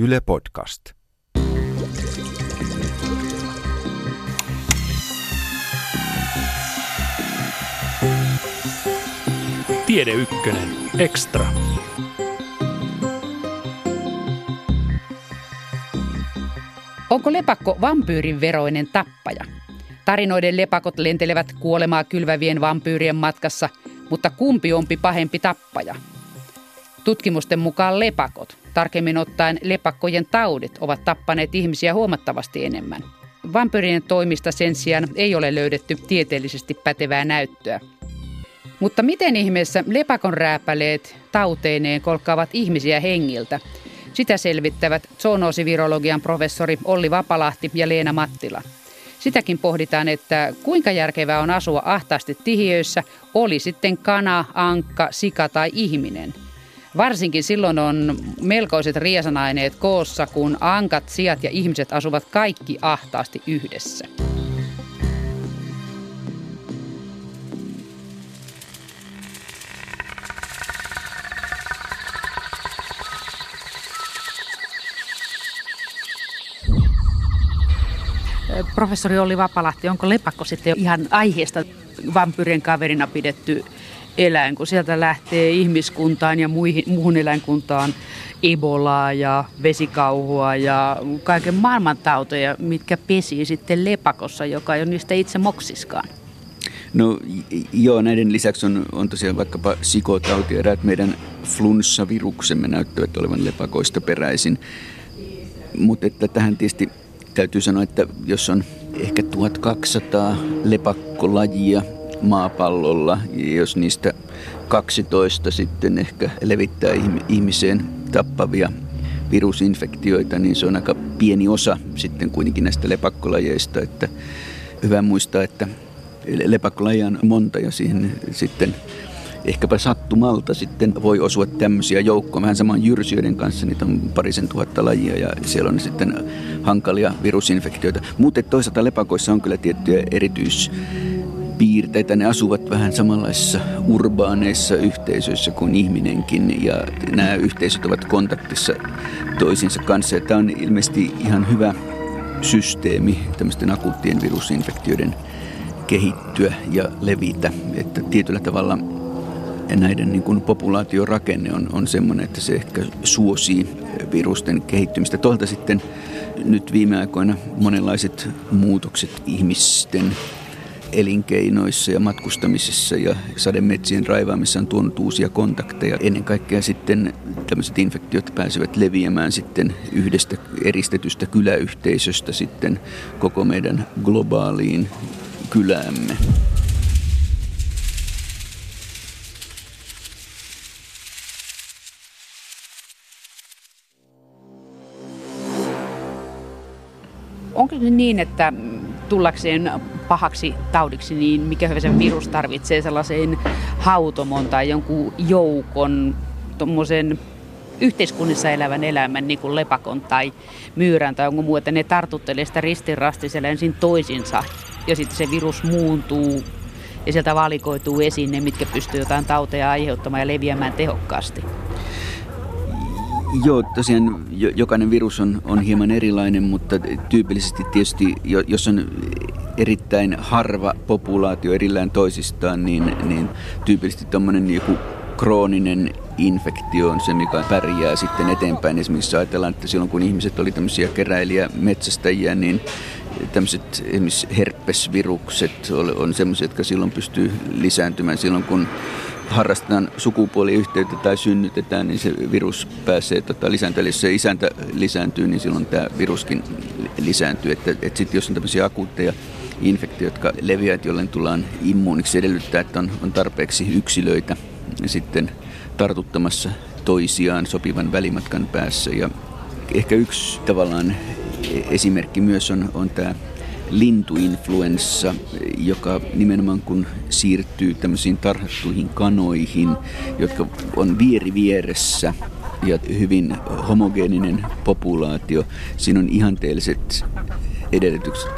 Yle Podcast. Tiede Ykkönen. Extra. Onko lepakko vampyyrin veroinen tappaja? Tarinoiden lepakot lentelevät kuolemaa kylvävien vampyyrien matkassa, mutta kumpi onpi pahempi tappaja? Tutkimusten mukaan lepakot, tarkemmin ottaen lepakkojen taudit, ovat tappaneet ihmisiä huomattavasti enemmän. Vampyyrien toimista sen sijaan ei ole löydetty tieteellisesti pätevää näyttöä. Mutta miten ihmeessä lepakon rääpäleet tauteineen kolkkaavat ihmisiä hengiltä? Sitä selvittävät zoonoosivirologian professori Olli Vapalahti ja Leena Mattila. Sitäkin pohditaan, että kuinka järkevää on asua ahtaasti tihiöissä, oli sitten kana, ankka, sika tai ihminen. Varsinkin silloin on melkoiset riesanaineet koossa, kun ankat, sijat ja ihmiset asuvat kaikki ahtaasti yhdessä. Professori Olli Vapalahti, onko lepakko sitten ihan aiheesta vampyrien kaverina pidetty eläin, kun sieltä lähtee ihmiskuntaan ja muihin, muuhun eläinkuntaan Ebolaa ja vesikauhua ja kaiken maailman tauteja, mitkä pesii sitten lepakossa, joka ei ole niistä itse moksiskaan. No joo, näiden lisäksi on, on tosiaan vaikkapa sikotauti eräät meidän flunssaviruksemme näyttävät olevan lepakoista peräisin. Mutta että tähän tietysti täytyy sanoa, että jos on ehkä 1200 lepakkolajia maapallolla, jos niistä 12 sitten ehkä levittää ihmiseen tappavia virusinfektioita, niin se on aika pieni osa sitten kuitenkin näistä lepakkolajeista. Että hyvä muistaa, että lepakkolajia on monta ja siihen sitten ehkäpä sattumalta sitten voi osua tämmöisiä joukkoja. Vähän samaan jyrsijöiden kanssa, niitä on parisen tuhatta lajia ja siellä on sitten hankalia virusinfektioita. Mutta toisaalta lepakoissa on kyllä tiettyjä erityis piirteitä. Ne asuvat vähän samanlaisissa urbaaneissa yhteisöissä kuin ihminenkin ja nämä yhteisöt ovat kontaktissa toisinsa kanssa. Ja tämä on ilmeisesti ihan hyvä systeemi tämmöisten akuuttien virusinfektioiden kehittyä ja levitä. Että tietyllä tavalla näiden niin kuin populaatiorakenne on, on semmoinen, että se ehkä suosii virusten kehittymistä. Toisaalta sitten nyt viime aikoina monenlaiset muutokset ihmisten elinkeinoissa ja matkustamisessa ja sademetsien raivaamisessa on tuonut uusia kontakteja. Ennen kaikkea sitten tämmöiset infektiot pääsevät leviämään sitten yhdestä eristetystä kyläyhteisöstä sitten koko meidän globaaliin kyläämme. Onko se niin, että tullakseen pahaksi taudiksi, niin mikä hyvä virus tarvitsee sellaisen hautomon tai jonkun joukon tuommoisen yhteiskunnissa elävän elämän, niin kuin lepakon tai myyrän tai jonkun muu, että ne tartuttelee sitä ristirastisella ensin toisinsa ja sitten se virus muuntuu ja sieltä valikoituu esiin ne, mitkä pystyy jotain tauteja aiheuttamaan ja leviämään tehokkaasti. Joo, tosiaan jokainen virus on, on hieman erilainen, mutta tyypillisesti tietysti, jos on erittäin harva populaatio erillään toisistaan, niin, niin tyypillisesti tuommoinen joku krooninen infektio on se, mikä pärjää sitten eteenpäin. Esimerkiksi ajatellaan, että silloin kun ihmiset oli tämmöisiä keräilijä metsästäjiä, niin tämmöiset esimerkiksi herpesvirukset on semmoisia, jotka silloin pystyy lisääntymään silloin, kun harrastetaan sukupuoliyhteyttä tai synnytetään, niin se virus pääsee tota, lisääntyä. Eli jos se isäntä lisääntyy, niin silloin tämä viruskin lisääntyy. Että, et sitten jos on tämmöisiä akuutteja infektioita, jotka leviävät, jolloin tullaan immuuniksi, edellyttää, että on, on tarpeeksi yksilöitä sitten tartuttamassa toisiaan sopivan välimatkan päässä. Ja ehkä yksi tavallaan esimerkki myös on, on tämä lintuinfluenssa, joka nimenomaan kun siirtyy tämmöisiin tarhattuihin kanoihin, jotka on vieri vieressä ja hyvin homogeeninen populaatio. Siinä on ihanteelliset edellytykset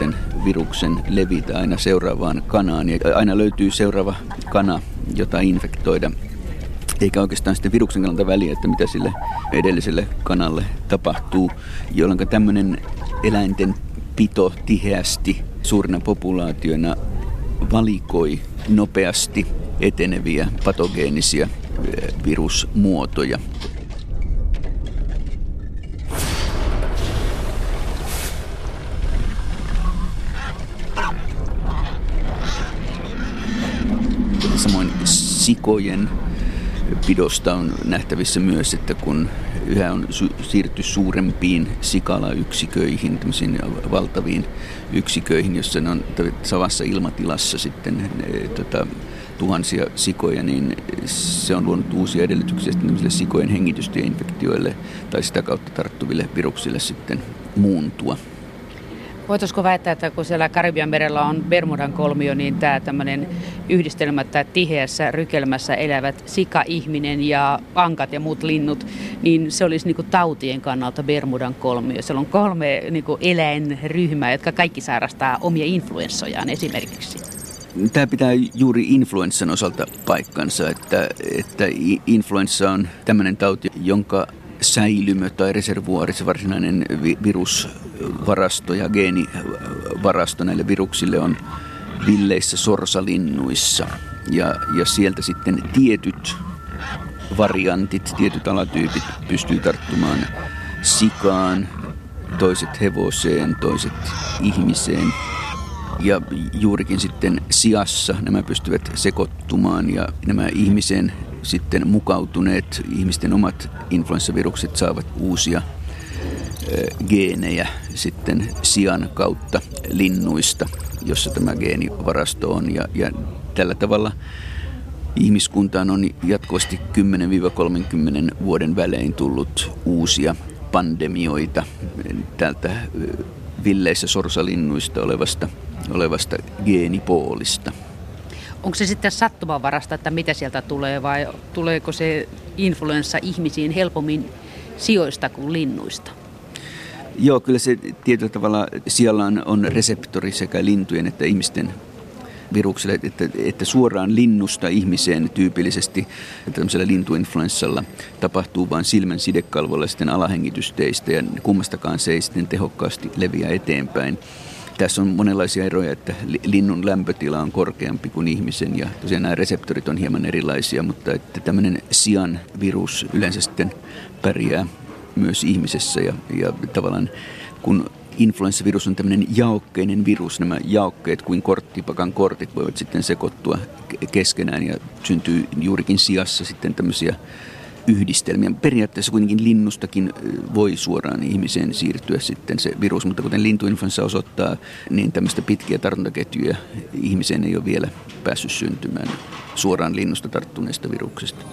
viruksen levitä aina seuraavaan kanaan ja aina löytyy seuraava kana, jota infektoida. eikä oikeastaan sitten viruksen kannalta väliä, että mitä sille edelliselle kanalle tapahtuu, jolloin tämmöinen eläinten pito tiheästi suurina populaatioina valikoi nopeasti eteneviä patogeenisia eh, virusmuotoja. Samoin sikojen pidosta on nähtävissä myös, että kun yhä on su- siirty suurempiin sikalayksiköihin, tämmöisiin valtaviin yksiköihin, jossa ne on samassa ilmatilassa sitten ne, tota, tuhansia sikoja, niin se on luonut uusia edellytyksiä sitten sikojen hengitystieinfektioille tai sitä kautta tarttuville viruksille sitten muuntua. Voitaisiko väittää, että kun siellä Karibian merellä on Bermudan kolmio, niin tämä tämmöinen yhdistelmä, että tiheässä rykelmässä elävät sika-ihminen ja ankat ja muut linnut, niin se olisi niin tautien kannalta Bermudan kolmio. Siellä on kolme niin eläinryhmää, jotka kaikki sairastaa omia influenssojaan esimerkiksi. Tämä pitää juuri influenssan osalta paikkansa, että, että influenssa on tämmöinen tauti, jonka säilymö tai reservuaari, se varsinainen virusvarasto ja geenivarasto näille viruksille on villeissä sorsalinnuissa. Ja, ja sieltä sitten tietyt variantit, tietyt alatyypit pystyy tarttumaan sikaan, toiset hevoseen, toiset ihmiseen. Ja juurikin sitten siassa nämä pystyvät sekoittumaan ja nämä ihmisen sitten mukautuneet ihmisten omat influenssavirukset saavat uusia geenejä sitten sian kautta linnuista, jossa tämä geenivarasto on. Ja, ja tällä tavalla ihmiskuntaan on jatkuvasti 10-30 vuoden välein tullut uusia pandemioita täältä villeissä sorsalinnuista olevasta, olevasta geenipoolista. Onko se sitten sattumanvarasta, että mitä sieltä tulee vai tuleeko se influenssa ihmisiin helpommin sijoista kuin linnuista? Joo, kyllä se tietyllä tavalla siellä on, on reseptori sekä lintujen että ihmisten virukselle, että, että suoraan linnusta ihmiseen tyypillisesti tämmöisellä lintuinfluenssalla tapahtuu vain silmän sidekalvolla sitten alahengitysteistä ja kummastakaan se ei sitten tehokkaasti leviä eteenpäin. Tässä on monenlaisia eroja, että linnun lämpötila on korkeampi kuin ihmisen ja tosiaan nämä reseptorit on hieman erilaisia, mutta että tämmöinen sian virus yleensä sitten pärjää myös ihmisessä ja, ja tavallaan kun influenssavirus on tämmöinen jaokkeinen virus, nämä jaokkeet kuin korttipakan kortit voivat sitten sekoittua keskenään ja syntyy juurikin sijassa sitten tämmöisiä yhdistelmiä. Periaatteessa kuitenkin linnustakin voi suoraan ihmiseen siirtyä sitten se virus, mutta kuten lintuinfluenssa osoittaa, niin tämmöistä pitkiä tartuntaketjuja ihmiseen ei ole vielä päässyt syntymään suoraan linnusta tarttuneesta viruksesta.